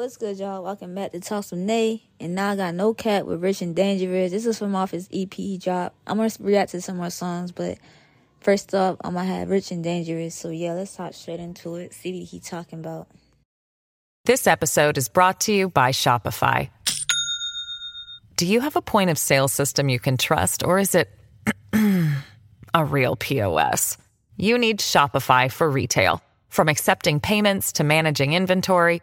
What's good, y'all? Welcome back to Talk Some Nay. And now I got No Cap with Rich and Dangerous. This is from off his EP dropped. I'm going to react to some more songs, but first up, I'm going to have Rich and Dangerous. So yeah, let's hop straight into it. See what he talking about. This episode is brought to you by Shopify. Do you have a point of sale system you can trust, or is it a real POS? You need Shopify for retail. From accepting payments to managing inventory,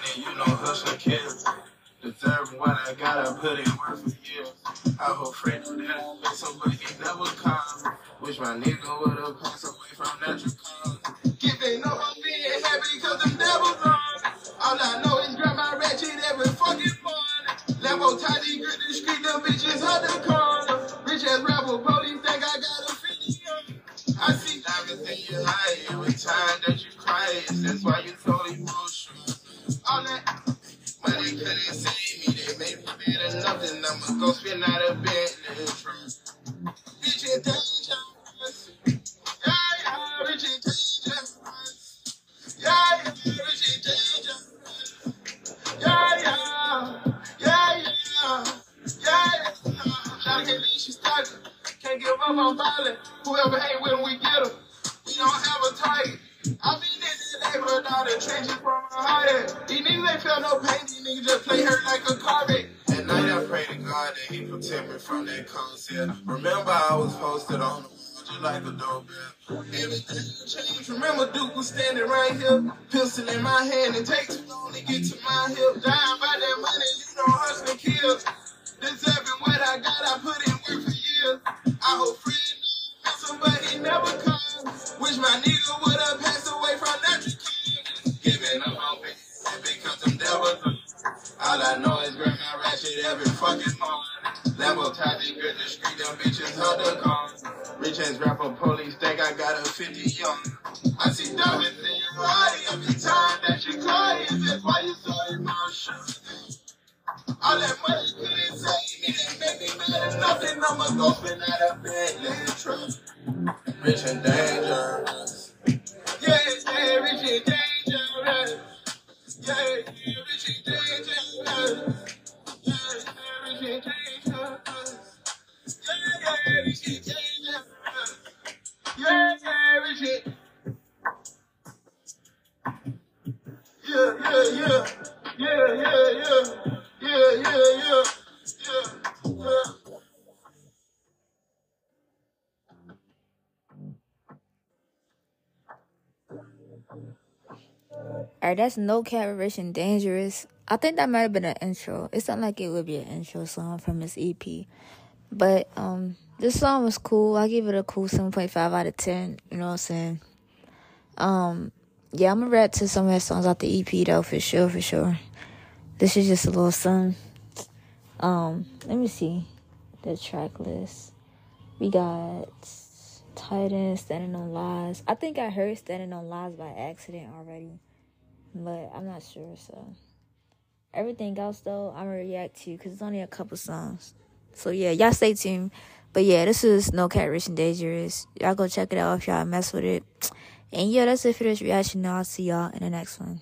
Money, you know, hustle kids. Deserve what I got, I put in work for years. I hope Fred knew that somebody he never come. Wish my nigga would've passed away from natural causes. Giving up on being happy cause I'm never. All I know is grab my ratchet every fucking morning. Lambo tidy, grip the street, them bitches Can't give up on violent. Whoever hate with 'em, we get 'em. We don't have a target. I mean, this is heard all the trenches from a heart. These niggas ain't feel no pain. These niggas just play hurt like a carpet. At night, I pray to God that He protect me from that cold cell. Remember, I was posted on the wall just like a doorbell. Everything changed. Remember, Duke was standing right here, pistol in my hand. It takes too long to get to my every fucking morning. Lambo tidy, grip the street, them bitches hold the cars. Rich ass rapper police think I got a 50 young. I see diamonds in your body every time that you cry. Is that why you so emotional? All that money couldn't save me. That made me mad at nothing. I'ma go spin out a Bentley truck. Rich and dangerous. That's No Rich and Dangerous. I think that might have been an intro. It sounded like it would be an intro song from his EP. But um this song was cool. I give it a cool seven point five out of ten. You know what I'm saying? Um yeah, I'm gonna rap to some of his songs out the EP though for sure, for sure. This is just a little song. Um, let me see the track list. We got Titan, Standing on Lies. I think I heard Standing on Lies by accident already, but I'm not sure. So everything else though, I'm gonna react to because it's only a couple songs. So yeah, y'all stay tuned. But yeah, this is No Cap Rich and Dangerous. Y'all go check it out if y'all mess with it. And yeah, that's it for this reaction. Now I'll see y'all in the next one.